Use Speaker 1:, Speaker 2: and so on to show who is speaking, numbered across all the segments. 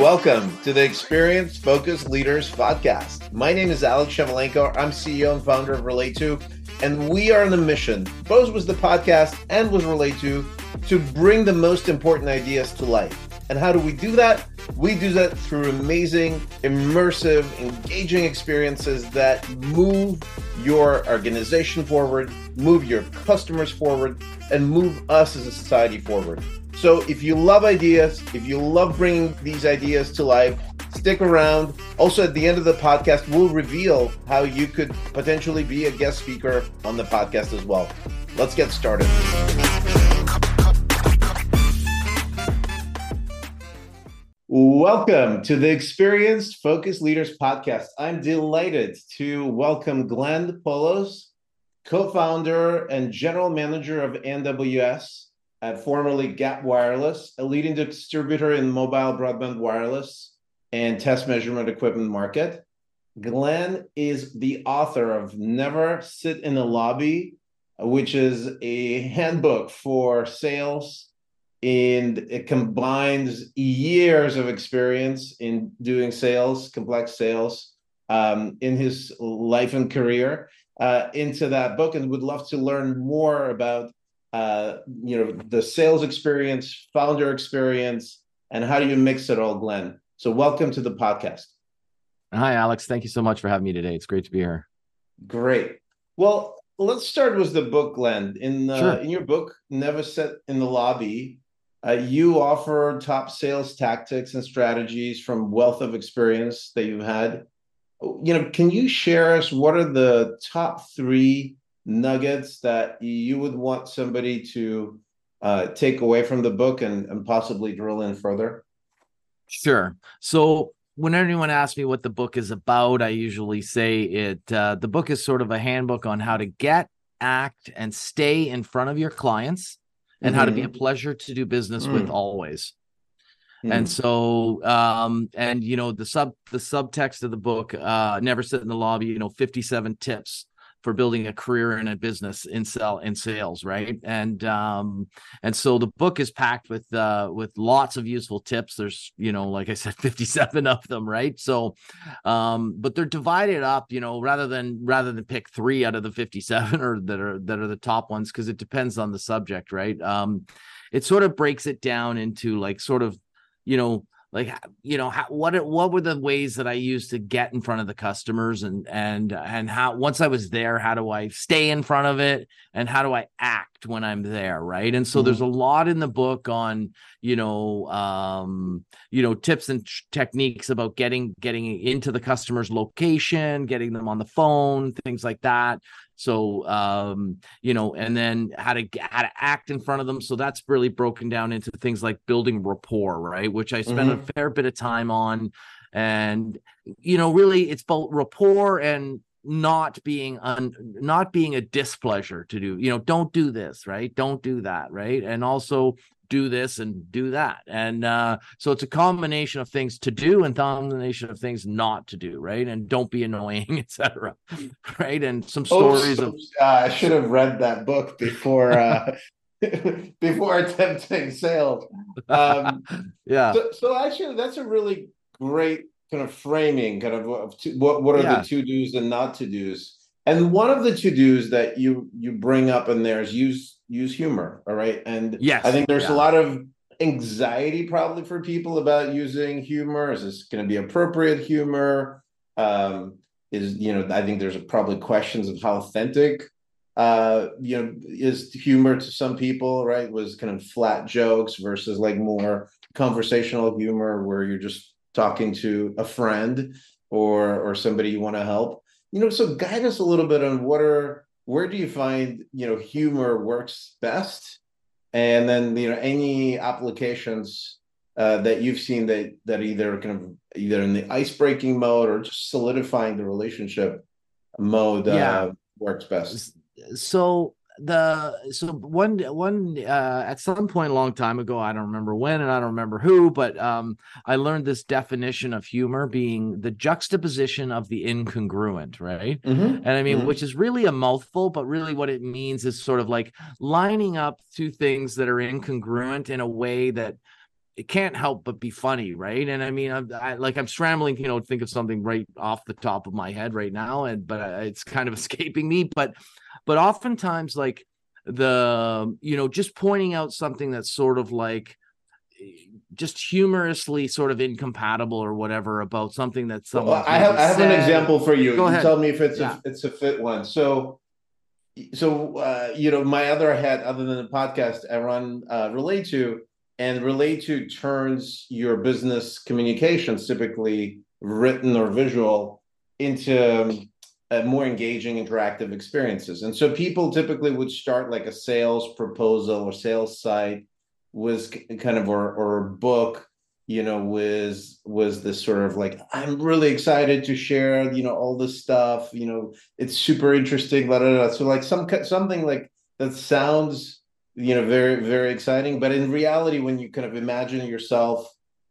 Speaker 1: Welcome to the Experience Focused Leaders podcast. My name is Alex Shevelenko. I'm CEO and founder of Relayto, and we are on a mission. Both was the podcast and was Relayto to bring the most important ideas to life. And how do we do that? We do that through amazing, immersive, engaging experiences that move your organization forward, move your customers forward, and move us as a society forward. So if you love ideas, if you love bringing these ideas to life, stick around. Also, at the end of the podcast, we'll reveal how you could potentially be a guest speaker on the podcast as well. Let's get started. Welcome to the Experienced Focus Leaders podcast. I'm delighted to welcome Glenn Poulos, co founder and general manager of NWS at formerly Gap Wireless, a leading distributor in mobile broadband wireless and test measurement equipment market. Glenn is the author of Never Sit in a Lobby, which is a handbook for sales and it combines years of experience in doing sales, complex sales, um, in his life and career uh, into that book, and would love to learn more about uh, you know the sales experience, founder experience, and how do you mix it all, Glenn? So, welcome to the podcast.
Speaker 2: Hi, Alex. Thank you so much for having me today. It's great to be here.
Speaker 1: Great. Well, let's start with the book, Glenn. In uh, sure. in your book, Never Sit in the Lobby, uh, you offer top sales tactics and strategies from wealth of experience that you've had. You know, can you share us what are the top three nuggets that you would want somebody to uh, take away from the book and, and possibly drill in further?
Speaker 2: Sure. So when anyone asks me what the book is about, I usually say it. Uh, the book is sort of a handbook on how to get, act, and stay in front of your clients and mm-hmm. how to be a mm-hmm. pleasure to do business mm. with always. Mm. And so um and you know the sub the subtext of the book uh never sit in the lobby you know 57 tips for building a career in a business in sell in sales right? And um and so the book is packed with uh with lots of useful tips. There's you know like i said 57 of them right? So um but they're divided up you know rather than rather than pick three out of the 57 or that are that are the top ones because it depends on the subject right? Um it sort of breaks it down into like sort of you know like you know how, what what were the ways that i used to get in front of the customers and and and how once i was there how do i stay in front of it? And how do i act when i'm there right and so mm-hmm. there's a lot in the book on you know um you know tips and t- techniques about getting getting into the customer's location getting them on the phone things like that so um, you know, and then how to how to act in front of them. So that's really broken down into things like building rapport, right? Which I spent mm-hmm. a fair bit of time on. And you know, really it's both rapport and not being un, not being a displeasure to do you know don't do this right? Don't do that right? And also do this and do that. And uh, so it's a combination of things to do and combination of things not to do right? And don't be annoying etc right? And some oh, stories oh, of
Speaker 1: uh, i should have read that book before uh, before attempting sales. Um,
Speaker 2: yeah.
Speaker 1: so, so, actually that's a really great kind of framing kind of, of two, what what are yeah. the to do's and not to do's and one of the to dos that you you bring up in there is use use humor. All right, and
Speaker 2: yes,
Speaker 1: I think there's yeah. a lot of anxiety probably for people about using humor. Is this going to be appropriate humor? Um, is you know I think there's probably questions of how authentic uh you know is humor to some people right was kind of flat jokes versus like more conversational humor where you're just talking to a friend or or somebody you want to help. You know so guide us a little bit on what are where do you find you know humor works best? And then you know any applications uh, that you've seen that that either kind of either in the ice breaking mode or just solidifying the relationship mode uh, yeah. works best?
Speaker 2: So the so one one uh at some point a long time ago i don't remember when and i don't remember who but um i learned this definition of humor being the juxtaposition of the incongruent right mm-hmm. and i mean mm-hmm. which is really a mouthful but really what it means is sort of like lining up two things that are incongruent in a way that it can't help but be funny, right? And I mean, I'm I, like I'm scrambling, you know, think of something right off the top of my head right now, and but it's kind of escaping me. But but oftentimes, like the you know, just pointing out something that's sort of like just humorously sort of incompatible or whatever about something that someone.
Speaker 1: Well, I have I have said. an example for you. Go you ahead. tell me if it's yeah. a it's a fit one. So so uh, you know my other hat other than the podcast I run uh, Relayto and Relayto turns your business communications, typically written or visual, into uh, more engaging interactive experiences. And so people typically would start like a sales proposal or sales site was kind of or or book you know was was this sort of like i'm really excited to share you know all this stuff you know it's super interesting blah, blah, blah. so like some something like that sounds you know very very exciting but in reality when you kind of imagine yourself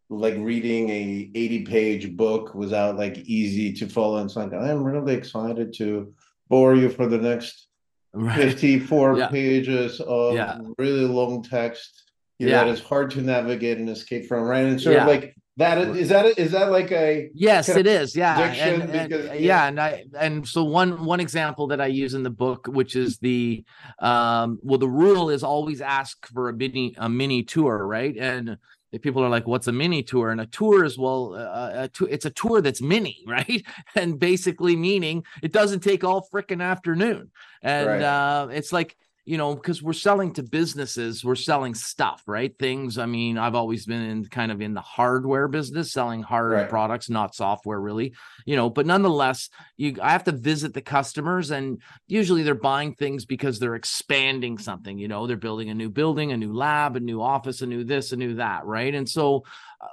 Speaker 1: like reading a 80 page book without like easy to follow and it's like i'm really excited to bore you for the next right. 54 yeah. pages of yeah. really long text yeah. that is hard to navigate and escape from right and sort yeah. of like that is, that is that like a
Speaker 2: yes it is yeah and, and, because, yeah. yeah and i and so one one example that i use in the book which is the um well the rule is always ask for a mini a mini tour right and people are like what's a mini tour? And a tour is well uh, a it's a tour that's mini right? And basically meaning it doesn't take all freaking afternoon. And right. uh it's like you know, because we're selling to businesses, we're selling stuff, right? Things. I mean, I've always been in kind of in the hardware business, selling hard right. products, not software, really. You know, but nonetheless, you I have to visit the customers, and usually they're buying things because they're expanding something. You know, they're building a new building, a new lab, a new office, a new this, a new that, right? And so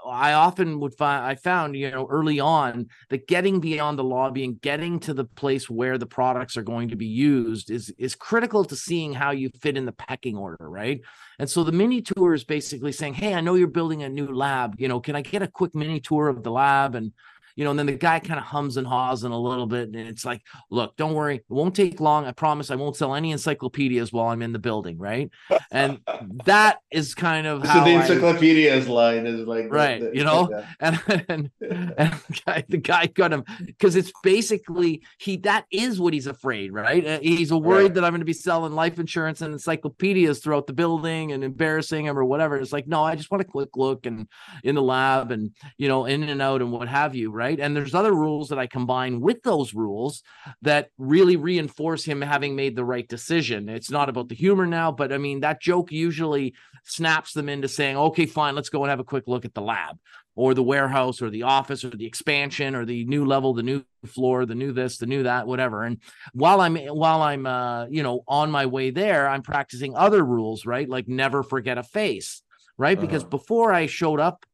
Speaker 2: I often would find I found you know early on that getting beyond the lobby and getting to the place where the products are going to be used is is critical to seeing how you fit in the pecking order, right? And so the mini tour is basically saying, "Hey, I know you're building a new lab. You know, can I get a quick mini tour of the lab and you know, and then the guy kind of hums and haws in a little bit. And it's like, look, don't worry, it won't take long. I promise I won't sell any encyclopedias while I'm in the building, right? And that is kind of
Speaker 1: so the encyclopedias I, line is like
Speaker 2: right, the, the, you know, yeah. and and, and the, guy, the guy got him because it's basically he that is what he's afraid, right? Uh, he's worried right. that I'm going to be selling life insurance and encyclopedias throughout the building and embarrassing him or whatever. It's like, no, I just want a quick look and in the lab and you know, in and out and what have you, right? Right? And there's other rules that I combine with those rules that really reinforce him having made the right decision. It's not about the humor now, but I mean, that joke usually snaps them into saying, okay, fine, let's go and have a quick look at the lab or the warehouse or the office or the expansion or the new level the new floor the new this the new that whatever and while i'm while i'm uh you know on my way there i'm practicing other rules right like never forget a face right uh-huh. because before i showed up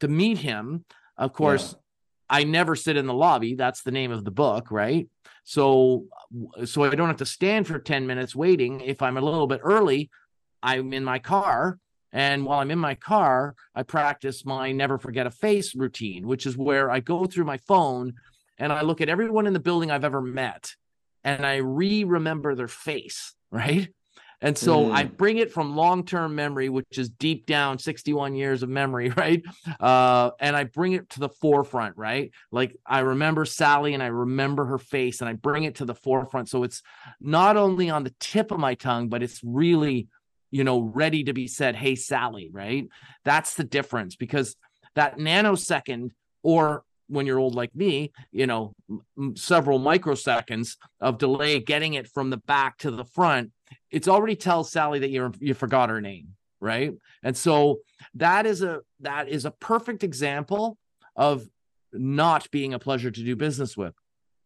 Speaker 2: to meet him of course yeah. I never sit in the lobby. That's the name of the book, right? So, so I don't have to stand for 10 minutes waiting. If I'm a little bit early, I'm in my car. And while I'm in my car, I practice my never forget a face routine, which is where I go through my phone and I look at everyone in the building I've ever met and I re remember their face, right? And so mm. I bring it from long term memory, which is deep down 61 years of memory, right? Uh, and I bring it to the forefront, right? Like I remember Sally and I remember her face and I bring it to the forefront. So it's not only on the tip of my tongue, but it's really, you know, ready to be said, Hey, Sally, right? That's the difference because that nanosecond or when you're old like me, you know, m- several microseconds of delay getting it from the back to the front it's already tells Sally that you you forgot her name, right? And so that is a that is a perfect example of not being a pleasure to do business with,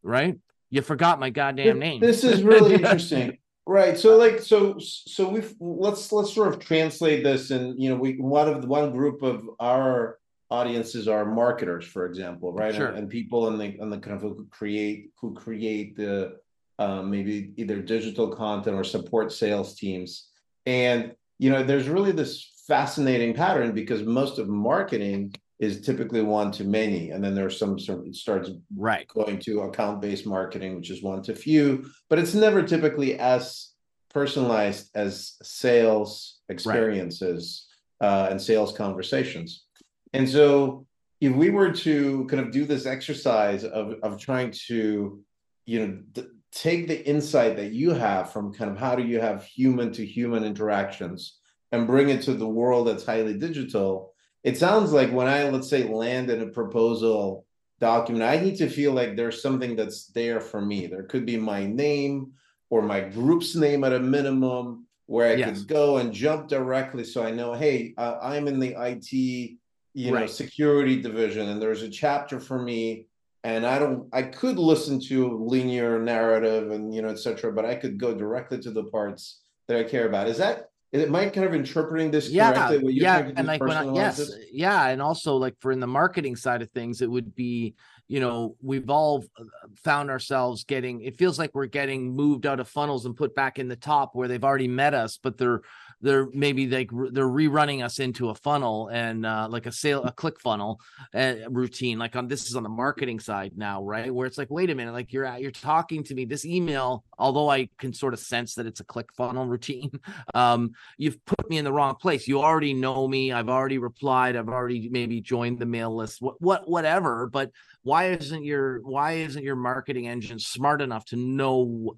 Speaker 2: right? You forgot my goddamn name.
Speaker 1: This is really interesting. Right. So like so so we've let's let's sort of translate this and you know we one of the one group of our audiences are marketers, for example, right? Sure. And, and people in the in the kind of who create who create the um, maybe either digital content or support sales teams. And you know, there's really this fascinating pattern because most of marketing is typically one to many, and then there's some sort of starts
Speaker 2: right
Speaker 1: going to account based marketing, which is one to few, but it's never typically as personalized as sales experiences right. uh, and sales conversations. And so, if we were to kind of do this exercise of of trying to, you know, th- take the insight that you have from kind of how do you have human to human interactions and bring it to the world that's highly digital it sounds like when i let's say land in a proposal document i need to feel like there's something that's there for me there could be my name or my group's name at a minimum where i yes. could go and jump directly so i know hey uh, i'm in the it you right. know security division and there's a chapter for me and I don't I could listen to linear narrative and you know etc. But I could go directly to the parts that I care about. Is that is it Mike kind of interpreting this
Speaker 2: yeah, correctly? yeah, and like when I, yes, yeah, and also like for in the marketing side of things, it would be you know we've all uh, found ourselves getting it feels like we're getting moved out of funnels and put back in the top where they've already met us but they're they're maybe like they're rerunning us into a funnel and uh, like a sale a click funnel uh, routine like on this is on the marketing side now right? Where it's like wait a minute like you're at you're talking to me. This email although i can sort of sense that it's a click funnel routine um, you've put me in the wrong place. You already know me. I've already replied. I've already maybe joined the mail list what, what whatever but why isn't your why isn't your marketing engine smart enough to know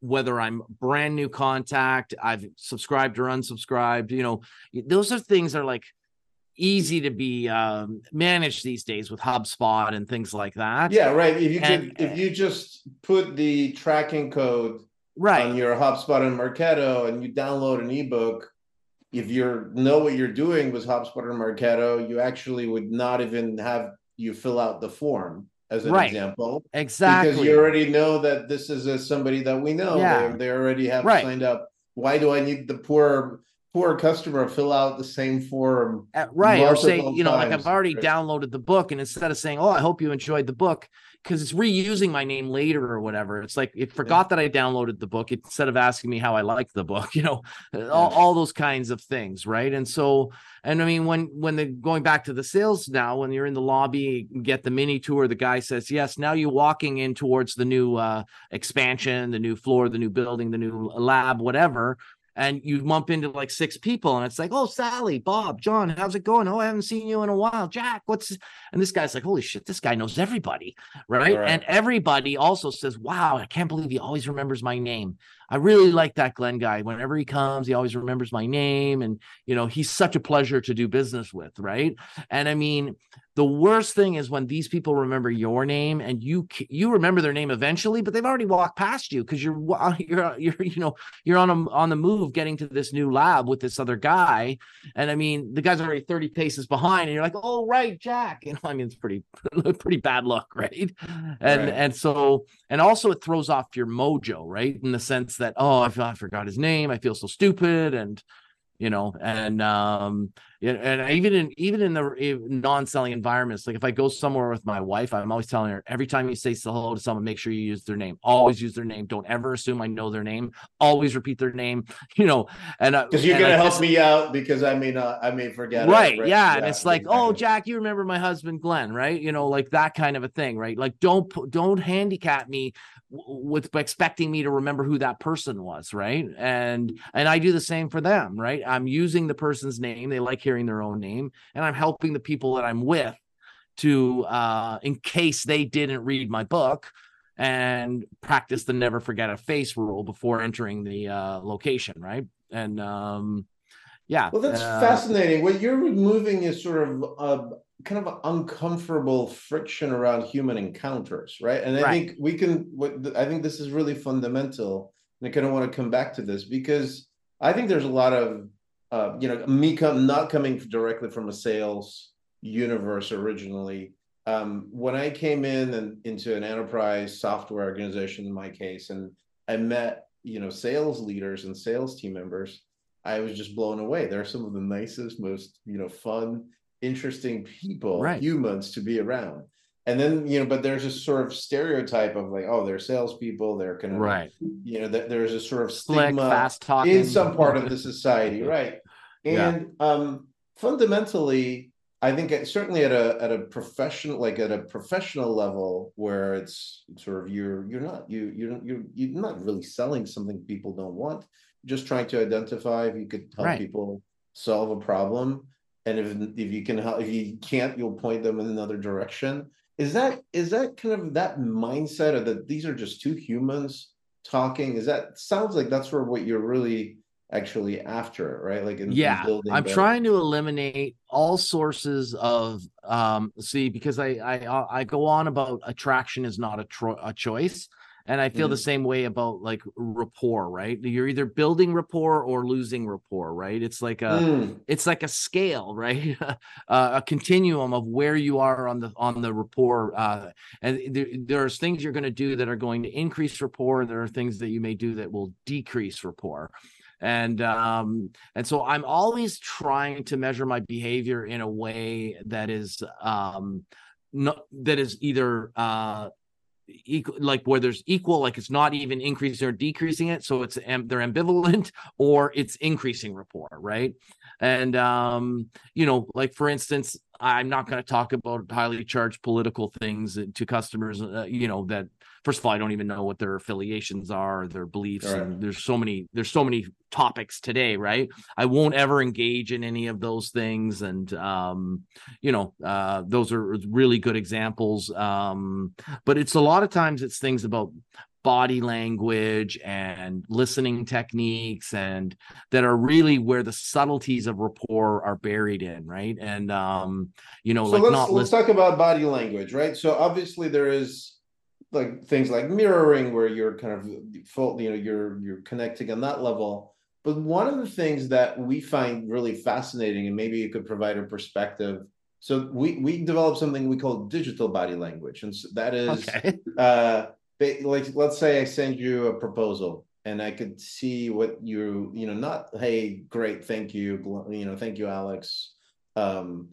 Speaker 2: whether I'm brand new contact, I've subscribed or unsubscribed, you know, those are things that are like easy to be um, managed these days with HubSpot and things like that.
Speaker 1: Yeah, right. If you and, could, if you just put the tracking code
Speaker 2: right
Speaker 1: on your HubSpot and Marketo and you download an ebook, if you know what you're doing with HubSpot or Marketo, you actually would not even have you fill out the form as an right. example.
Speaker 2: Exactly.
Speaker 1: Because you already know that this is a, somebody that we know. Yeah. They, they already have right. signed up. Why do I need the poor poor customer to fill out the same form?
Speaker 2: Uh, right. Or say, you know, times. like I've already right. downloaded the book and instead of saying, Oh, I hope you enjoyed the book, because it's reusing my name later or whatever. It's like it forgot yeah. that I downloaded the book instead of asking me how I liked the book, you know, all, all those kinds of things, right? And so, and I mean, when when the going back to the sales now, when you're in the lobby, get the mini tour, the guy says, "Yes, now you're walking in towards the new uh, expansion, the new floor, the new building, the new lab, whatever." And you bump into like six people and it's like oh sally bob john how's it going? Oh i haven't seen you in a while. Jack what's and this guy's like holy shit this guy knows everybody right, right. and everybody also says wow i can't believe he always remembers my name I really like that Glenn guy. Whenever he comes, he always remembers my name. And, you know, he's such a pleasure to do business with. Right. And I mean, the worst thing is when these people remember your name and you you remember their name eventually, but they've already walked past you because you're you're you're you know you're on a, on the move getting to this new lab with this other guy, and I mean the guy's already thirty paces behind, and you're like, oh right, Jack. You know, I mean it's pretty pretty bad luck, right? And right. and so and also it throws off your mojo, right? In the sense that oh I, I forgot his name, I feel so stupid, and you know and um and even in even in the non-selling environments like if i go somewhere with my wife i'm always telling her every time you say hello to someone make sure you use their name. Always use their name. Don't ever assume i know their name. Always repeat their name you know and
Speaker 1: because uh, you're gonna help me out because i may not i may forget
Speaker 2: right, it, right? Yeah, yeah and it's like exactly. oh jack you remember my husband glenn right? You know like that kind of a thing right? Like don't don't handicap me with expecting me to remember who that person was right? And and i do the same for them right? I'm using the person's name. They like hearing their own name and i'm helping the people that i'm with to uh in case they didn't read my book and practice the never forget a face rule before entering the uh location right and um yeah
Speaker 1: well that's uh, fascinating what you're removing is sort of a kind of uncomfortable friction around human encounters, right? And I right. think we can. What I think this is really fundamental, and I kind of want to come back to this because I think there's a lot of, uh, you know, me come not coming directly from a sales universe originally. Um, when I came in and into an enterprise software organization, in my case, and I met you know sales leaders and sales team members, I was just blown away. They're some of the nicest, most you know fun interesting people, right. humans to be around. and then you know, but there's a sort of stereotype of like, oh, they're salespeople, they're kind of
Speaker 2: right.
Speaker 1: You know, that there's a sort of
Speaker 2: Slick,
Speaker 1: stigma
Speaker 2: fast talking.
Speaker 1: in some part of the society, right? And
Speaker 2: Yeah.
Speaker 1: um, fundamentally, I think it, certainly at a at a professional like at a professional level where it's sort of you're you're not you you're you're you're not really selling something people don't want. You're just trying to identify if you could help
Speaker 2: Right.
Speaker 1: people solve a problem, and if if you can help if you can't, you'll point them in another direction. Is that is that kind of that mindset of that these are just two humans talking? Is that sounds like that's where what you're really actually after, right? Like in,
Speaker 2: yeah
Speaker 1: building
Speaker 2: i'm trying to eliminate all sources of um see because i i i go on about attraction is not a, tro- a choice and i feel the same way about like rapport right? You're either building rapport or losing rapport right? It's like a
Speaker 1: Mm,
Speaker 2: it's like a scale right? Uh, a continuum of where you are on the on the rapport uh and there, there's things you're going to do that are going to increase rapport and there are things that you may do that will decrease rapport and um and so i'm always trying to measure my behavior in a way that is um not that is either uh equal like where there's equal like it's not even increasing or decreasing it so it's they're ambivalent or it's increasing rapport right? And um you know like for instance i'm not going to talk about highly charged political things to customers uh, you know that first of all i don't even know what their affiliations are their beliefs
Speaker 1: Right.
Speaker 2: and there's so many there's so many topics today right i won't ever engage in any of those things and um you know uh those are really good examples um but it's a lot of times it's things about body language and listening techniques and that are really where the subtleties of rapport are buried in right and um you know
Speaker 1: so
Speaker 2: like
Speaker 1: let's
Speaker 2: not
Speaker 1: let's
Speaker 2: listen
Speaker 1: talk about body language, right? So obviously there is like things like mirroring where you're kind of full, you know, you're you're connecting on that level. But one of the things that we find really fascinating, and maybe you could provide a perspective. So we we developed something we call digital body language, and so that is
Speaker 2: okay
Speaker 1: uh like let's say i send you a proposal and i could see what you you know not hey great thank you you know thank you alex um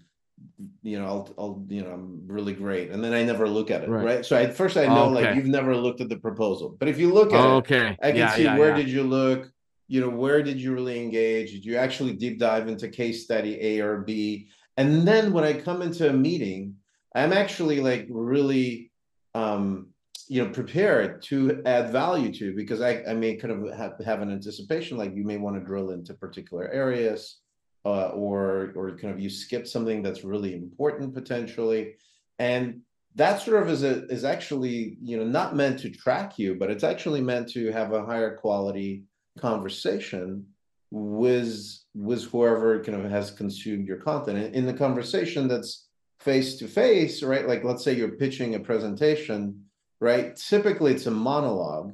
Speaker 1: you know i'll i'll you know i'm really great and then i never look at it
Speaker 2: Right.
Speaker 1: right, so at first i know like you've never looked at the proposal but if you look at it
Speaker 2: okay
Speaker 1: I can
Speaker 2: yeah,
Speaker 1: see
Speaker 2: yeah,
Speaker 1: where
Speaker 2: yeah.
Speaker 1: did you look, you know, where did you really engage? Did you actually deep dive into case study A or B? And then when I come into a meeting, I'm actually like really um you know prepared to add value to because I, I may kind of have, have an anticipation like you may want to drill into particular areas uh, or or kind of you skip something that's really important potentially. And that sort of is a is actually you know not meant to track you but it's actually meant to have a higher quality conversation with with whoever kind of has consumed your content. In, the conversation that's face to face right like let's say you're pitching a presentation right typically it's a monologue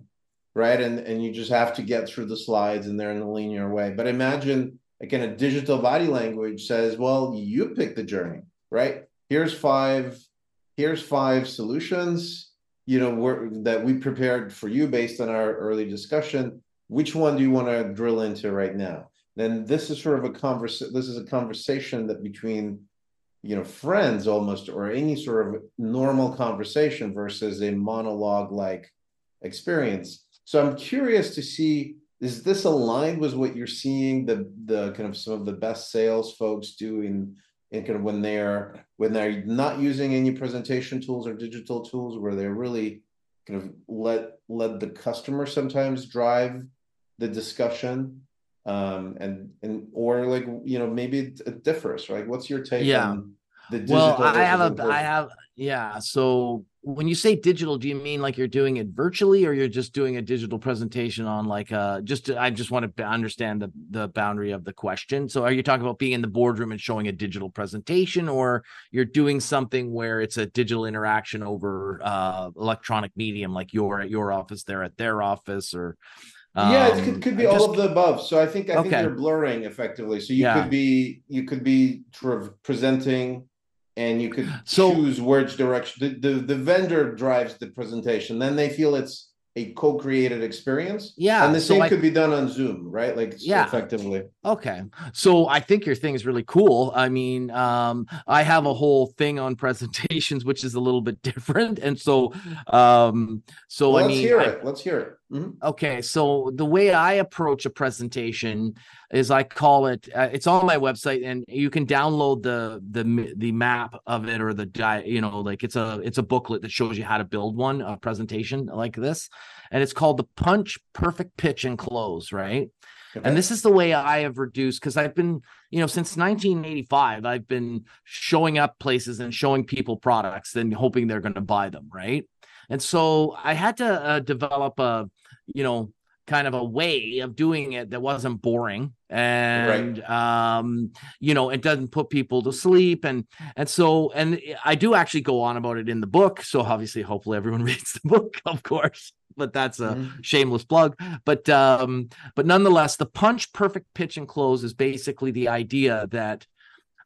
Speaker 1: right and and you just have to get through the slides and they're in a linear way. But imagine again a digital body language says well you pick the journey right? Here's five here's five solutions you know that we prepared for you based on our early discussion. Which one do you want to drill into right now? Then this is sort of a converse this is a conversation that between you know friends almost or any sort of normal conversation versus a monologue like experience. So i'm curious to see is this aligned with what you're seeing the the kind of some of the best sales folks do in in kind of when they're when they're not using any presentation tools or digital tools where they're really kind of let let the customer sometimes drive the discussion um and and or like you know maybe it, it differs right what's your take
Speaker 2: Yeah.
Speaker 1: on the digital
Speaker 2: well i have a, I have yeah so when you say digital do you mean like you're doing it virtually or you're just doing a digital presentation on like uh just i just want to understand the the boundary of the question so are you talking about being in the boardroom and showing a digital presentation or you're doing something where it's a digital interaction over uh electronic medium like you're at your office they're at their office or
Speaker 1: yeah it
Speaker 2: um,
Speaker 1: could, could be all of the above so i think i think
Speaker 2: Okay.
Speaker 1: you're blurring effectively so you
Speaker 2: Yeah.
Speaker 1: could be you could be sort of presenting and you could
Speaker 2: So-
Speaker 1: choose which direction the, the the vendor drives the presentation then they feel it's a co-created experience.
Speaker 2: Yeah,
Speaker 1: and the
Speaker 2: so
Speaker 1: same
Speaker 2: I-
Speaker 1: could be done on Zoom, right? Like
Speaker 2: Yeah.
Speaker 1: effectively.
Speaker 2: Okay. So I think your thing is really cool. I mean, um, I have a whole thing on presentations, which is a little bit different. And so, um, so
Speaker 1: Well, let's
Speaker 2: mean,
Speaker 1: hear
Speaker 2: I-
Speaker 1: it. Let's hear it. Mhm.
Speaker 2: Okay, so the way I approach a presentation is I call it. Uh, it's on my website, and you can download the the the map of it or the di- you know like it's a it's a booklet that shows you how to build one a presentation like this, and it's called the Punch Perfect Pitch and Close, right?
Speaker 1: Okay.
Speaker 2: And this is the way I have reduced because I've been, you know, since 1985, I've been showing up places and showing people products and hoping they're going to buy them, right? And so I had to uh, develop a, you know, kind of a way of doing it that wasn't boring. And um you know it doesn't put people to sleep. And and so and i do actually go on about it in the book. So obviously hopefully everyone reads the book of course. But that's a
Speaker 1: Mhm.
Speaker 2: shameless plug. But um but nonetheless the punch perfect pitch and close is basically the idea that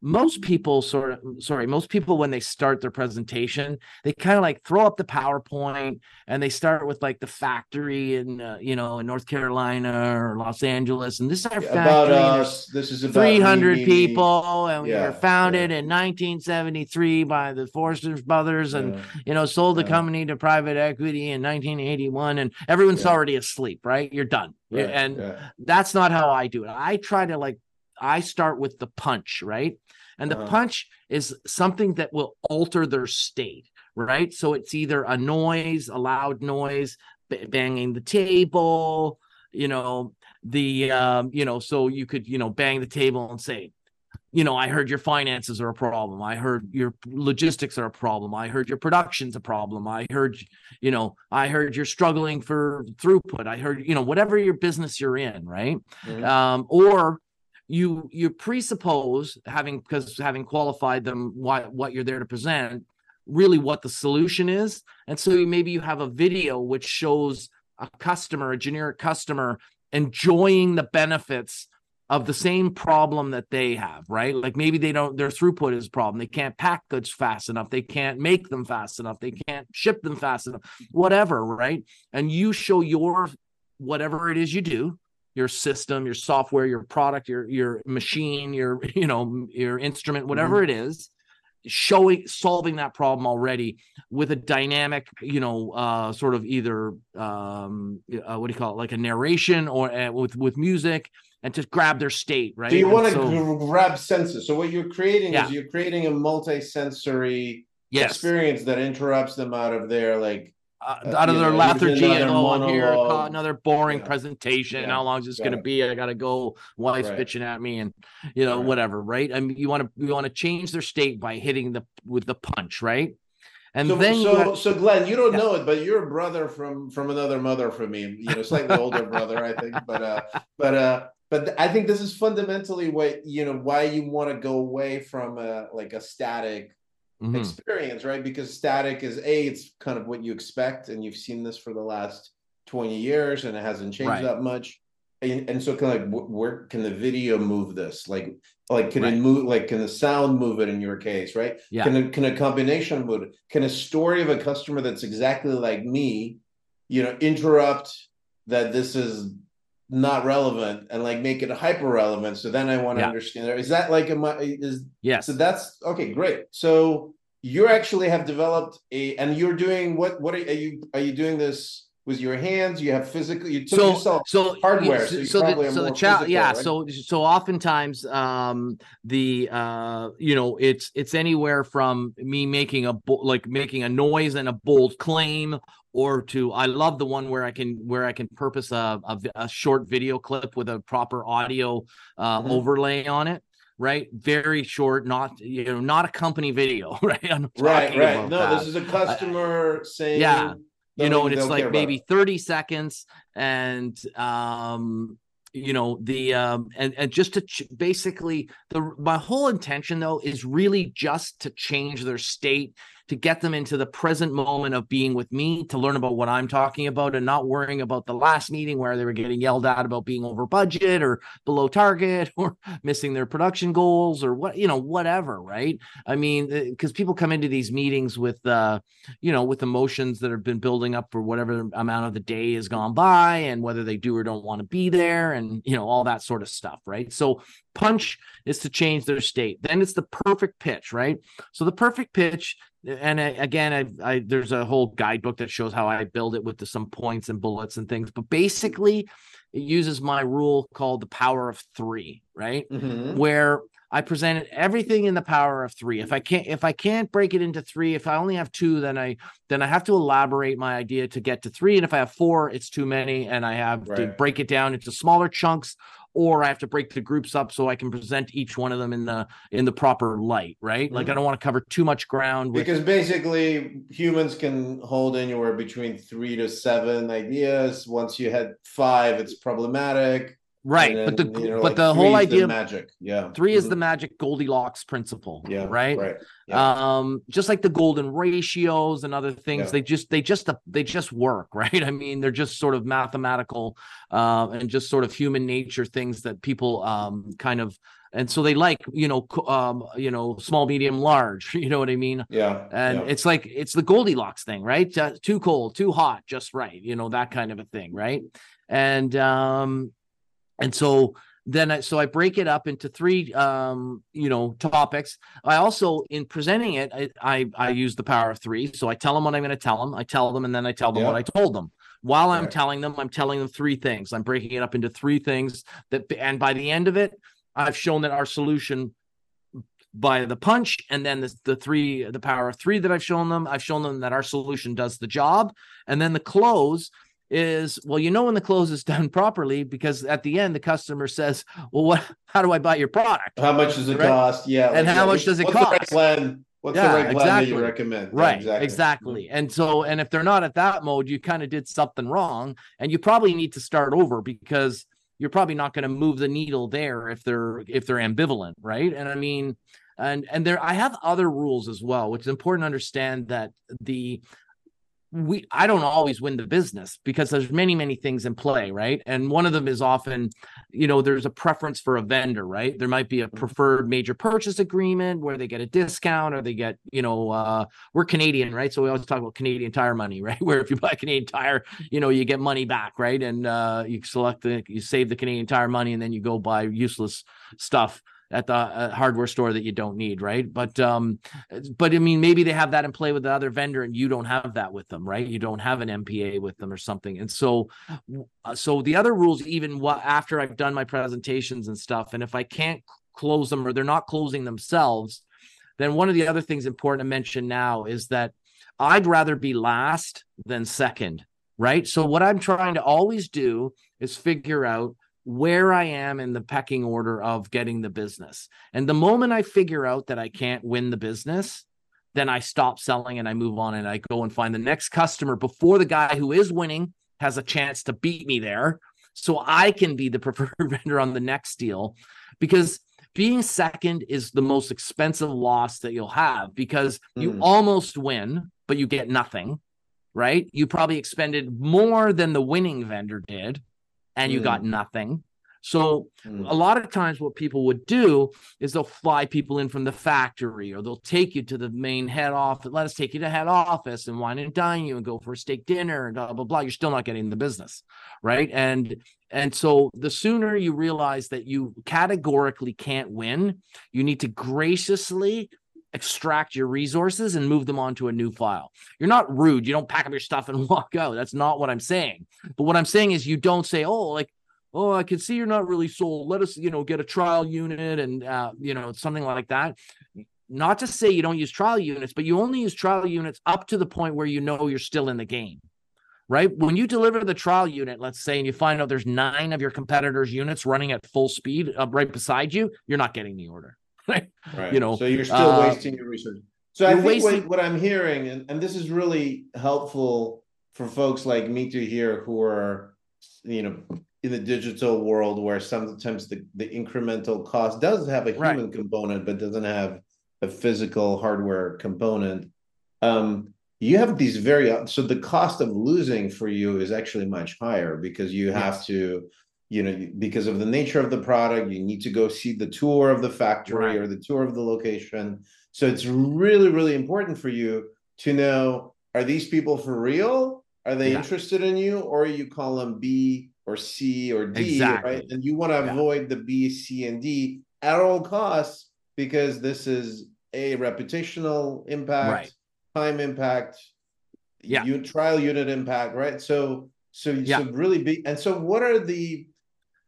Speaker 2: most people sort of sorry most people when they start their presentation they kind of like throw up the powerpoint and they start with like the factory in uh, you know in north carolina or los angeles and this is our factory
Speaker 1: About us. This is about me,
Speaker 2: 300
Speaker 1: me, me.
Speaker 2: people and we
Speaker 1: Yeah,
Speaker 2: were founded in 1973 by the forsters brothers and
Speaker 1: Yeah.
Speaker 2: you know sold the
Speaker 1: Yeah.
Speaker 2: company to private equity in 1981 and everyone's
Speaker 1: Yeah.
Speaker 2: already asleep right you're done
Speaker 1: Right,
Speaker 2: and
Speaker 1: yeah.
Speaker 2: that's not how I do it. I try to like I start with the punch, right? And the
Speaker 1: Uh-huh.
Speaker 2: punch is something that will alter their state, right? So it's either a noise, a loud noise, b- banging the table, you know, the um, you know, so you could, you know, bang the table and say, you know, I heard your finances are a problem. I heard your logistics are a problem. I heard your production's a problem. I heard, you know, I heard you're struggling for throughput. I heard, you know, whatever your business you're in, right?
Speaker 1: Mhm.
Speaker 2: Um, or you you presuppose having because having qualified them what what you're there to present, really what the solution is, and so maybe you have a video which shows a customer, a generic customer, enjoying the benefits of the same problem that they have, right? Like maybe they don't, their throughput is a problem. They can't pack goods fast enough. They can't make them fast enough. They can't ship them fast enough, whatever, right? And you show your whatever it is you do, your system, your software, your product, your your machine, your you know, your instrument, whatever it is, showing solving that problem already with a dynamic you know uh sort of either um uh, what do you call it like a narration or uh, with with music and just grab their state right
Speaker 1: So you want to
Speaker 2: so-
Speaker 1: grab senses. So what you're creating
Speaker 2: Yeah.
Speaker 1: is you're creating a multi-sensory
Speaker 2: yes
Speaker 1: experience that interrupts them out of their like
Speaker 2: uh, out of their lethargy and oh I'm here another boring
Speaker 1: Yeah.
Speaker 2: presentation
Speaker 1: Yeah.
Speaker 2: how long is this
Speaker 1: Got
Speaker 2: going to be i gotta go wife's
Speaker 1: Right.
Speaker 2: bitching at me and you know
Speaker 1: Right.
Speaker 2: whatever right i mean you want to you want to change their state by hitting the with the punch right and
Speaker 1: so
Speaker 2: then
Speaker 1: so
Speaker 2: got-
Speaker 1: so Glenn, you don't know it, but you're a brother from from another mother for me. You know, slightly older brother, I think. But uh, but uh, but I think this is fundamentally what you know why you want to go away from a like a static
Speaker 2: Mhm.
Speaker 1: experience, right? Because static is a it's kind of what you expect, and you've seen this for the last twenty years, and it hasn't changed
Speaker 2: Right.
Speaker 1: that much. And, and so, kind of like, where can the video move this? Like, like can
Speaker 2: Right.
Speaker 1: it move? Like, can the sound move it in your case, right?
Speaker 2: Yeah.
Speaker 1: Can a, can a combination move it? Can a story of a customer that's exactly like me, you know, interrupt that this is not relevant and like make it hyper relevant? So then I want to
Speaker 2: Yeah.
Speaker 1: understand. Is that like a is
Speaker 2: yes
Speaker 1: so that's okay, great. So you actually have developed a, and you're doing what? What are, are you? Are you doing this with your hands? You have physical. You took
Speaker 2: so
Speaker 1: yourself.
Speaker 2: so
Speaker 1: hardware, so
Speaker 2: so the so the child yeah
Speaker 1: right?
Speaker 2: so so oftentimes um the uh you know it's it's anywhere from me making a bo- like making a noise and a bold claim or to I love the one where I can where I can purpose a a, a short video clip with a proper audio uh
Speaker 1: Mhm.
Speaker 2: overlay on it right very short not you know not a company video right
Speaker 1: Right, right. No,
Speaker 2: that
Speaker 1: this is a customer saying.
Speaker 2: Yeah. You know, and it's like maybe 30 seconds and um you know the um and and just to ch- basically the my whole intention though is really just to change their state to get them into the present moment of being with me to learn about what I'm talking about and not worrying about the last meeting where they were getting yelled at about being over budget or below target or missing their production goals or what, you know, whatever, right? I mean, because uh, people come into these meetings with, uh, you know, with emotions that have been building up for whatever amount of the day has gone by and whether they do or don't want to be there and, you know, all that sort of stuff, right? So punch is to change their state. Then it's the perfect pitch, right? So the perfect pitch, and again, I, I, there's a whole guidebook that shows how I build it with the, some points and bullets and things. But basically, it uses my rule called the power of three, right? Mm-hmm. Where I presented everything in the power of three. If I can't, if I can't break it into three, if I only have two, then I then I have to elaborate my idea to get to three. And if I have four, it's too many, and I have right. to break it down into smaller chunks or I have to break the groups up so I can present each one of them in the in the proper light, right? Mm-hmm. Like I don't want to cover too much ground
Speaker 1: with... because basically humans can hold anywhere between 3 to 7 ideas. Once you had 5 it's problematic
Speaker 2: right then, but the you know, but like the whole idea the
Speaker 1: magic yeah
Speaker 2: 3 mm-hmm. is the magic goldilocks principle yeah right
Speaker 1: right yeah.
Speaker 2: um just like the golden ratios and other things yeah. they just they just they just work right i mean they're just sort of mathematical uh, and just sort of human nature things that people um kind of and so they like you know um you know small medium large you know what i mean
Speaker 1: yeah
Speaker 2: and
Speaker 1: yeah.
Speaker 2: it's like it's the goldilocks thing right uh, too cold too hot just right you know that kind of a thing right and um and so then I, so I break it up into three um you know topics. I also in presenting it I I, I use the power of three. So I tell them what I'm going to tell them. I tell them and then I tell them yeah. what I told them. While I'm right. telling them, I'm telling them three things. I'm breaking it up into three things that and by the end of it, I've shown that our solution by the punch and then the, the three the power of three that I've shown them, I've shown them that our solution does the job. And then the close is well you know when the close is done properly because at the end the customer says well what how do i buy your product
Speaker 1: how much does it right? cost? Yeah
Speaker 2: and
Speaker 1: like,
Speaker 2: how yeah, much does it
Speaker 1: what's
Speaker 2: cost
Speaker 1: the right plan what's yeah, the right plan exactly. that you recommend?
Speaker 2: Right
Speaker 1: yeah, exactly.
Speaker 2: exactly mm. and so and if they're not at that mode you kind of did something wrong and you probably need to start over because you're probably not going to move the needle there if they're if they're ambivalent right? And i mean and and there i have other rules as well which is important to understand that the we I don't always win the business because there's many many things in play, right? And one of them is often, you know, there's a preference for a vendor, right? There might be a mm-hmm. preferred major purchase agreement where they get a discount or they get, you know, uh we're Canadian, right? So we always talk about Canadian tire money, right? Where if you buy a Canadian tire, you know, you get money back, right? And uh you select the you save the Canadian tire money and then you go buy useless stuff at the uh, hardware store that you don't need, right? But um, but I mean, maybe they have that in play with the other vendor, and you don't have that with them, right? You don't have an MPA with them or something, and so uh, so the other rules, even what after I've done my presentations and stuff, and if I can't close them or they're not closing themselves, then one of the other things important to mention now is that I'd rather be last than second, right? So what I'm trying to always do is figure out where I am in the pecking order of getting the business. And the moment I figure out that I can't win the business, then I stop selling and I move on and I go and find the next customer before the guy who is winning has a chance to beat me there. So I can be the preferred vendor on the next deal because being second is the most expensive loss that you'll have because mm. you almost win, but you get nothing, right? You probably expended more than the winning vendor did and you mm. got nothing. So mm. a lot of times what people would do is they'll fly people in from the factory or they'll take you to the main head office. Let us take you to head office and wine and dine you and go for a steak dinner and blah blah blah. You're still not getting the business. Right. And and so the sooner you realize that you categorically can't win, you need to graciously extract your resources and move them onto a new file. You're not rude. You don't pack up your stuff and walk out. That's not what I'm saying. But what I'm saying is you don't say, "Oh, like oh, I can see you're not really sold. Let us, you know, get a trial unit and uh, you know, something like that." Not to say you don't use trial units, but you only use trial units up to the point where you know you're still in the game. Right? When you deliver the trial unit, let's say, and you find out there's 9 of your competitors' units running at full speed up right beside you, you're not getting the order. Right? You know,
Speaker 1: so you're still uh, wasting your research. So I think wasting... what, what, I'm hearing, and, and this is really helpful for folks like me to hear who are, you know, in the digital world where sometimes the, the incremental cost does have a human right. component, but doesn't have a physical hardware component. um, you have these very so the cost of losing for you is actually much higher because you have yes. to you know because of the nature of the product you need to go see the tour of the factory right. or the tour of the location so it's really really important for you to know are these people for real are they yeah. interested in you or you call them b or c or d exactly. right and you want to yeah. avoid the b c and d at all costs because this is a reputational impact right. time impact yeah you trial unit impact right so so yeah. so really be and so what are the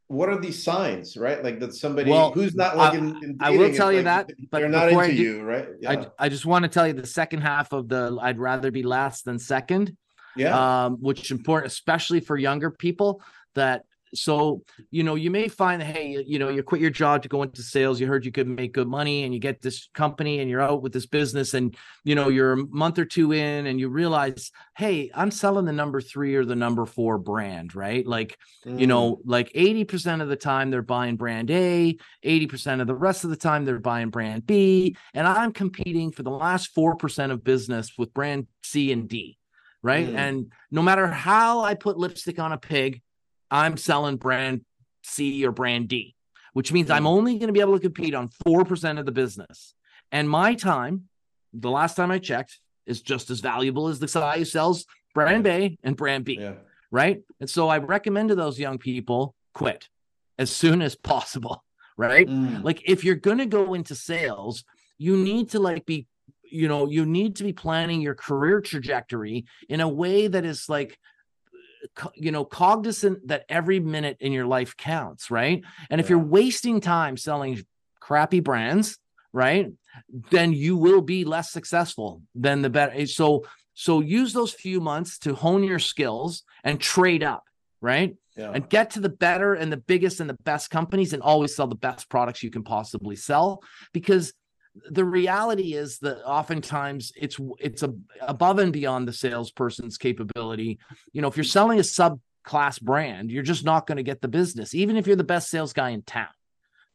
Speaker 1: what are these signs, right? Like that somebody well, who's not like in, in
Speaker 2: I will tell you
Speaker 1: like,
Speaker 2: that,
Speaker 1: but they're not into do, you, right?
Speaker 2: Yeah. I, I just want to tell you the second half of the I'd rather be last than second.
Speaker 1: Yeah.
Speaker 2: Um, which is important, especially for younger people that so you know you may find hey you know you quit your job to go into sales you heard you could make good money and you get this company and you're out with this business and you know you're a month or two in and you realize hey i'm selling the number three or the number four brand right like mm. you know like 80% of the time they're buying brand a 80% of the rest of the time they're buying brand b and i'm competing for the last 4% of business with brand c and d right mm. and no matter how i put lipstick on a pig I'm selling brand C or brand D, which means I'm mm. only going to be able to compete on 4% of the business. And my time, the last time I checked, is just as valuable as the guy who sells brand A and brand B. Yeah. Right. And so I recommend to those young people quit as soon as possible. Right. Mm. Like if you're going to go into sales, you need to like be, you know, you need to be planning your career trajectory in a way that is like you know cognizant that every minute in your life counts right? And if you're wasting time selling crappy brands right then you will be less successful than the better eh, so so use those few months to hone your skills and trade up right? Yeah. and get to the better and the biggest and the best companies and always sell the best products you can possibly sell because the reality is that oftentimes it's it's a, above and beyond the salesperson's capability. You know, if you're selling a subclass brand, you're just not going to get the business, even if you're the best sales guy in town.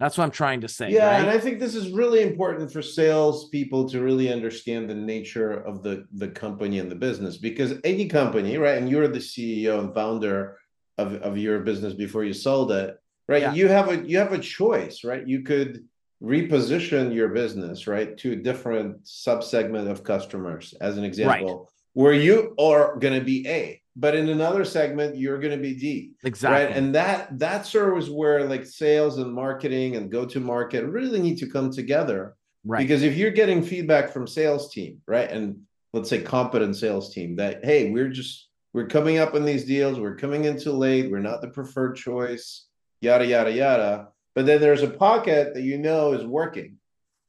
Speaker 2: That's what I'm trying to say.
Speaker 1: Yeah,
Speaker 2: right?
Speaker 1: and I think this is really important for salespeople to really understand the nature of the the company and the business because any company, right? And you're the CEO and founder of, of your business before you sold it, right? Yeah. You have a you have a choice, right? You could reposition your business right to a different subsegment of customers as an example right. where you are going to be a but in another segment you're going to be d
Speaker 2: exactly.
Speaker 1: Right and that that sort of where like sales and marketing and go to market really need to come together right. because if you're getting feedback from sales team right and let's say competent sales team that hey we're just we're coming up on these deals we're coming in too late we're not the preferred choice yada yada yada but then there's a pocket that you know is working,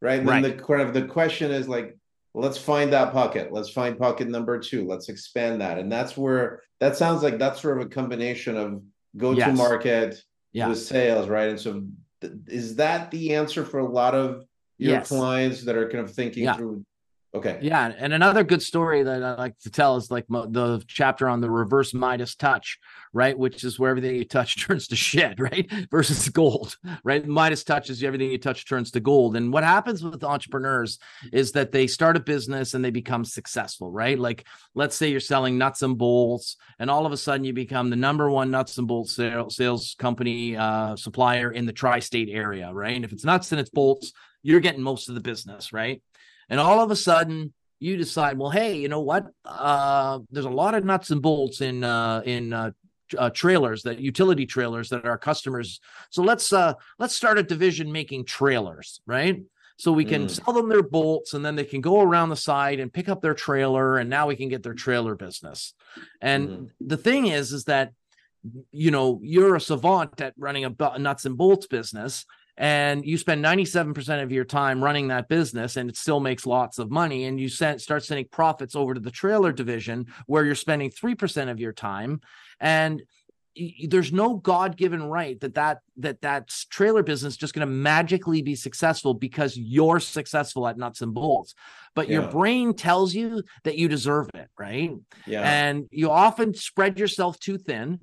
Speaker 1: right? And right. then the kind of the question is like, let's find that pocket. Let's find pocket number two. Let's expand that, and that's where that sounds like that's sort of a combination of go to yes. market yeah. with sales, right? And so, th- is that the answer for a lot of your yes. clients that are kind of thinking yeah. through Okay.
Speaker 2: Yeah, and another good story that I like to tell is like the chapter on the reverse Midas touch, right? Which is where everything you touch turns to shit, right? Versus gold, right? Midas touches everything you touch turns to gold. And what happens with entrepreneurs is that they start a business and they become successful, right? Like let's say you're selling nuts and bolts, and all of a sudden you become the number one nuts and bolts sales company uh, supplier in the tri-state area, right? And if it's nuts and it's bolts, you're getting most of the business, right? And all of a sudden you decide, well, hey, you know what? Uh, there's a lot of nuts and bolts in uh, in uh, uh, trailers that utility trailers that our customers. So let's uh, let's start a division making trailers, right? So we can mm. sell them their bolts, and then they can go around the side and pick up their trailer, and now we can get their trailer business. And mm. the thing is, is that you know you're a savant at running a nuts and bolts business and you spend 97% of your time running that business and it still makes lots of money and you send, start sending profits over to the trailer division where you're spending 3% of your time and there's no god-given right that that that that trailer business just going to magically be successful because you're successful at nuts and bolts. But yeah. your brain tells you that you deserve it right?
Speaker 1: Yeah.
Speaker 2: And you often spread yourself too thin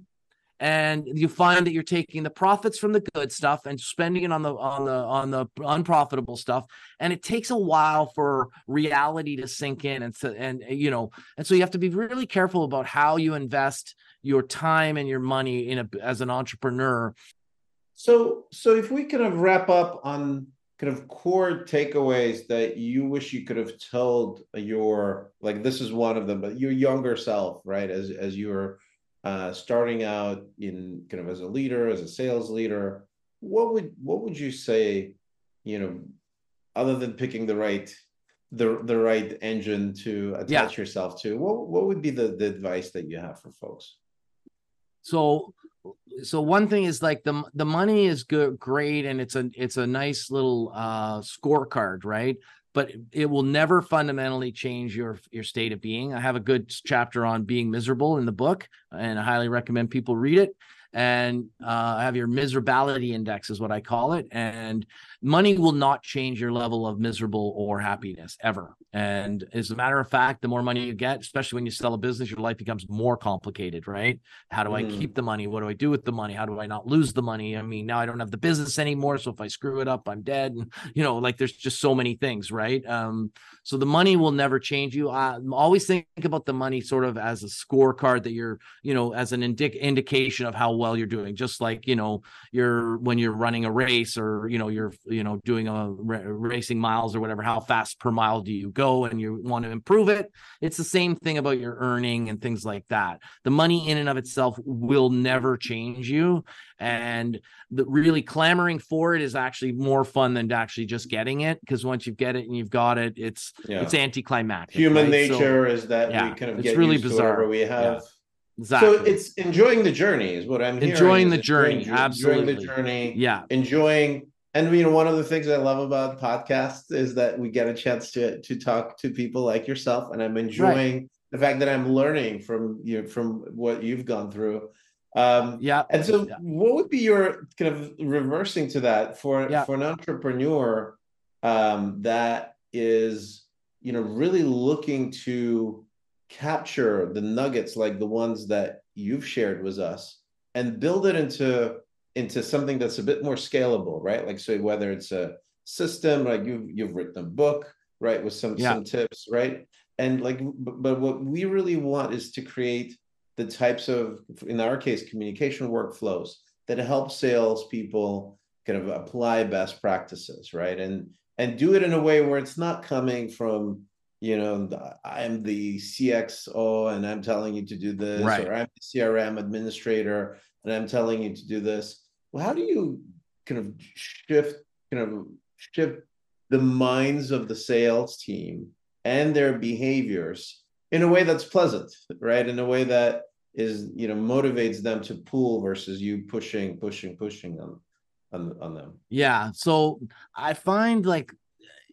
Speaker 2: and you find that you're taking the profits from the good stuff and spending it on the on the on the unprofitable stuff and it takes a while for reality to sink in and so and you know and so you have to be really careful about how you invest your time and your money in a as an entrepreneur.
Speaker 1: So so if we kind of wrap up on kind of core takeaways that you wish you could have told your like this is one of them but your younger self right as as you were uh, starting out in kind of as a leader, as a sales leader, what would what would you say, you know, other than picking the right the the right engine to attach yeah. yourself to, what what would be the the advice that you have for folks?
Speaker 2: So so one thing is like the the money is good great and it's a it's a nice little uh scorecard right but it will never fundamentally change your your state of being. I have a good chapter on being miserable in the book, and I highly recommend people read it and uh, have your miserability index is what I call it. And money will not change your level of miserable or happiness ever. And as a matter of fact, the more money you get, especially when you sell a business, your life becomes more complicated, right? How do mm. I keep the money? What do I do with the money? How do I not lose the money? I mean, now I don't have the business anymore. So if I screw it up, I'm dead. And, you know, like there's just so many things, right? Um, so the money will never change you. I always think about the money sort of as a scorecard that you're, you know, as an indic- indication of how well you're doing. Just like, you know, you're when you're running a race or, you know, you're, you know, doing a racing miles or whatever, how fast per mile do you go and you want to improve it? It's the same thing about your earning and things like that. The money in and of itself will never change you and the really clamoring for it is actually more fun than actually just getting it because once you get it and you've got it it's yeah. it's anticlimactic
Speaker 1: human right? nature so, is that yeah, we kind of
Speaker 2: it's really bizarre
Speaker 1: we have yeah. Exactly. So it's enjoying the journey is what I'm
Speaker 2: hearing. Enjoying the journey, enjoying, absolutely.
Speaker 1: Enjoying the journey.
Speaker 2: Yeah.
Speaker 1: Enjoying and you know one of the things I love about podcasts is that we get a chance to to talk to people like yourself, and I'm enjoying right. the fact that I'm learning from you know, from what you've gone through.
Speaker 2: Um, yeah.
Speaker 1: And so, yeah. what would be your kind of reversing to that for yeah. for an entrepreneur um, that is, you know, really looking to capture the nuggets like the ones that you've shared with us and build it into into something that's a bit more scalable, right? Like, so whether it's a system, like you've you've written a book, right, with some yeah. some tips, right? And like, but what we really want is to create the types of, in our case, communication workflows that help salespeople kind of apply best practices, right? And and do it in a way where it's not coming from, you know, I'm the CXO and I'm telling you to do this, right. or I'm the CRM administrator and I'm telling you to do this. Well, how do you kind of shift, kind of shift the minds of the sales team and their behaviors in a way that's pleasant, right? In a way that is, you know, motivates them to pull versus you pushing, pushing, pushing them on, on them.
Speaker 2: Yeah. So I find like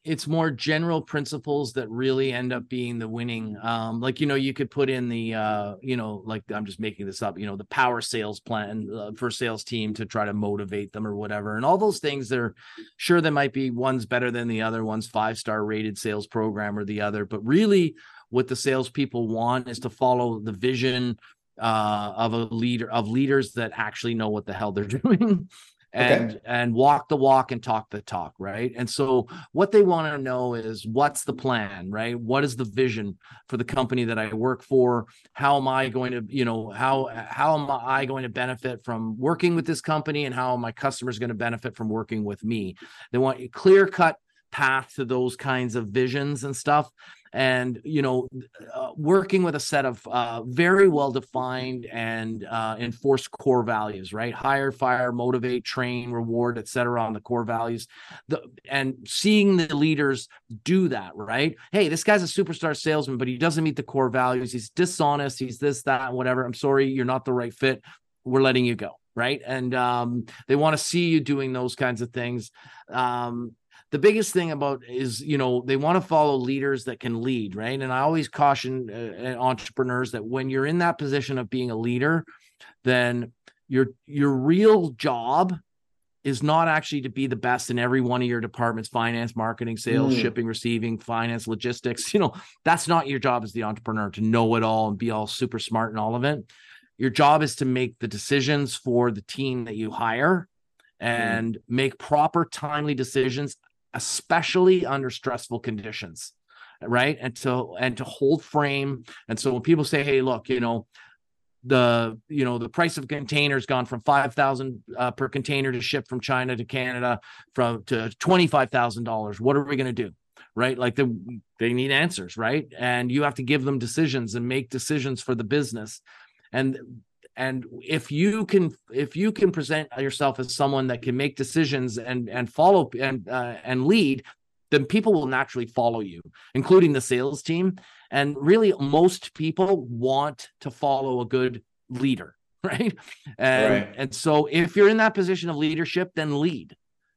Speaker 2: it's more general principles that really end up being the winning um like you know you could put in the uh you know like i'm just making this up you know the power sales plan uh, for sales team to try to motivate them or whatever and all those things they're sure there might be one's better than the other one's five star rated sales program or the other but really what the salespeople want is to follow the vision uh, of a leader of leaders that actually know what the hell they're doing and okay. and walk the walk and talk the talk right? And so what they want to know is what's the plan right? What is the vision for the company that i work for? How am i going to you know how how am i going to benefit from working with this company and how my customers going to benefit from working with me? They want a clear cut path to those kinds of visions and stuff and you know uh, working with a set of uh, very well defined and uh, enforced core values right? Hire fire motivate train reward etc on the core values. The, and seeing the leaders do that right? Hey this guy's a superstar salesman but he doesn't meet the core values. He's dishonest. He's this that whatever. I'm sorry you're not the right fit. We're letting you go right? And um, they want to see you doing those kinds of things. Um, the biggest thing about is you know they want to follow leaders that can lead right and i always caution uh, entrepreneurs that when you're in that position of being a leader then your your real job is not actually to be the best in every one of your departments finance marketing sales mm. shipping receiving finance logistics you know that's not your job as the entrepreneur to know it all and be all super smart and all of it Your job is to make the decisions for the team that you hire and mm. make proper, timely decisions, especially under stressful conditions right? And to and to hold frame. And so when people say hey look you know the you know the price of containers gone from 5000 uh, per container to ship from China to Canada from to $25,000 what are we going to do? Right? Like the, they need answers right? And you have to give them decisions and make decisions for the business. And and if you can if you can present yourself as someone that can make decisions and and follow and uh, and lead then people will naturally follow you including the sales team and really, most people want to follow a good leader, right? And right. and so if you're in that position of leadership, then lead.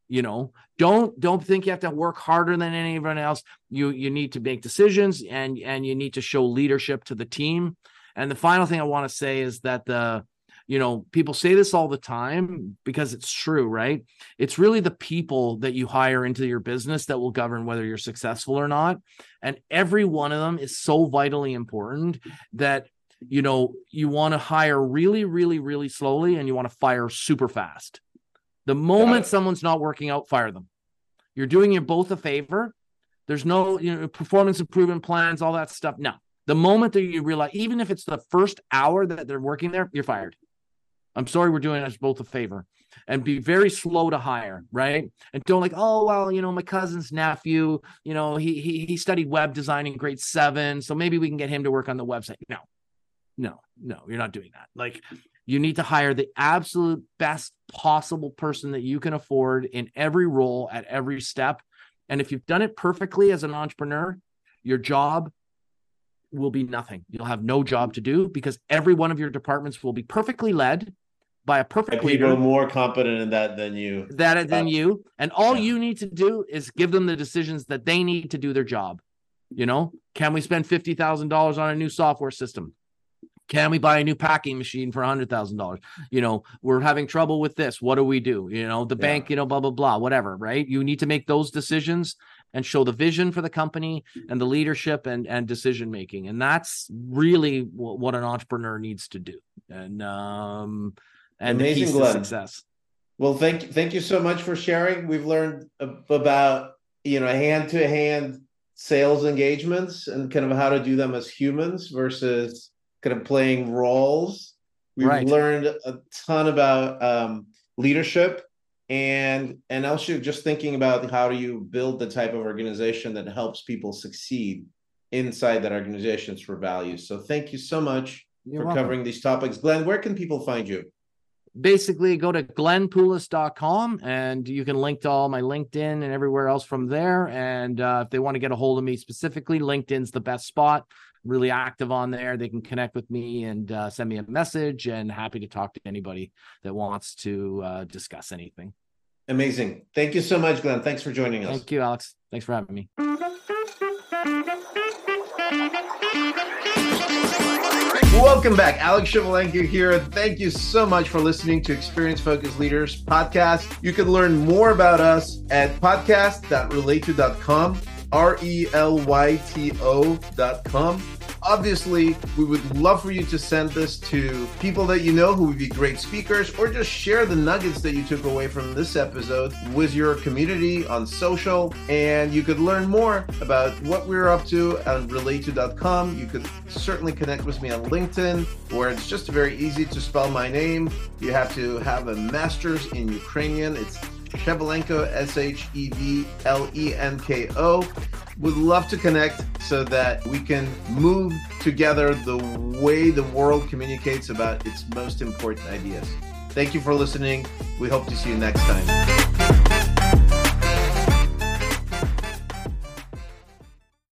Speaker 2: You know, don't don't think you have to work harder than anyone else. You you need to make decisions and and you need to show leadership to the team. And the final thing I want to say is that the you know, people say this all the time because it's true, right? It's really the people that you hire into your business that will govern whether you're successful or not. And every one of them is so vitally important that you know, you want to hire really, really, really slowly and you want to fire super fast. The moment someone's not working out, fire them. You're doing you both a favor. There's no you know, performance improvement plans, all that stuff. No. The moment that you realize, even if it's the first hour that they're working there, you're fired. I'm sorry, we're doing us both a favor and be very slow to hire, right? And don't like, oh well, you know, my cousin's nephew, you know, he he he studied web design in grade seven, so maybe we can get him to work on the website. No, no, no, you're not doing that. Like, you need to hire the absolute best possible person that you can afford in every role at every step. And if you've done it perfectly as an entrepreneur, your job will be nothing. You'll have no job to do because every one of your departments will be perfectly led by a perfect
Speaker 1: and people leader, more competent in that than you.
Speaker 2: That than you, and all yeah. you need to do is give them the decisions that they need to do their job. You know, can we spend fifty thousand dollars on a new software system? Can we buy a new packing machine for a hundred thousand dollars? You know, we're having trouble with this. What do we do? You know, the yeah. bank, you know, blah blah blah, whatever. Right? You need to make those decisions and show the vision for the company and the leadership and and decision making, and that's really what an entrepreneur needs to do. And um, and Amazing, the Glenn. success.
Speaker 1: Well, thank thank you so much for sharing. We've learned about you know hand to hand sales engagements and kind of how to do them as humans versus kind of playing roles. We've right. learned a ton about um, leadership and and also just thinking about how do you build the type of organization that helps people succeed inside that organizations for values. So thank you so much You're for welcome. covering these topics. Glenn, where can people find you?
Speaker 2: basically go to glennpoulos.com and you can link to all my LinkedIn and everywhere else from there. And uh, if they want to get a hold of me specifically, LinkedIn's the best spot. really active on there. They can connect with me and uh, send me a message, and happy to talk to anybody that wants to uh, discuss anything.
Speaker 1: Amazing. Thank you so much, Glenn. Thanks for joining us.
Speaker 2: Thank you, Alex. Thanks for having me.
Speaker 1: Welcome back. Alex Shevelenko here. Thank you so much for listening to Experience Focused Leaders podcast. You can learn more about us at podcast.relayto.com, R E L Y T O.com Obviously, we would love for you to send this to people that you know who would be great speakers, or just share the nuggets that you took away from this episode with your community on social. And you could learn more about what we're up to on relayto.com. You could certainly connect with me on LinkedIn, where it's just very easy to spell my name. You have to have a master's in Ukrainian. It's Shevelenko, S H E V L E N K O. Would love to connect so that we can move together the way the world communicates about its most important ideas. Thank you for listening. We hope to see you next time.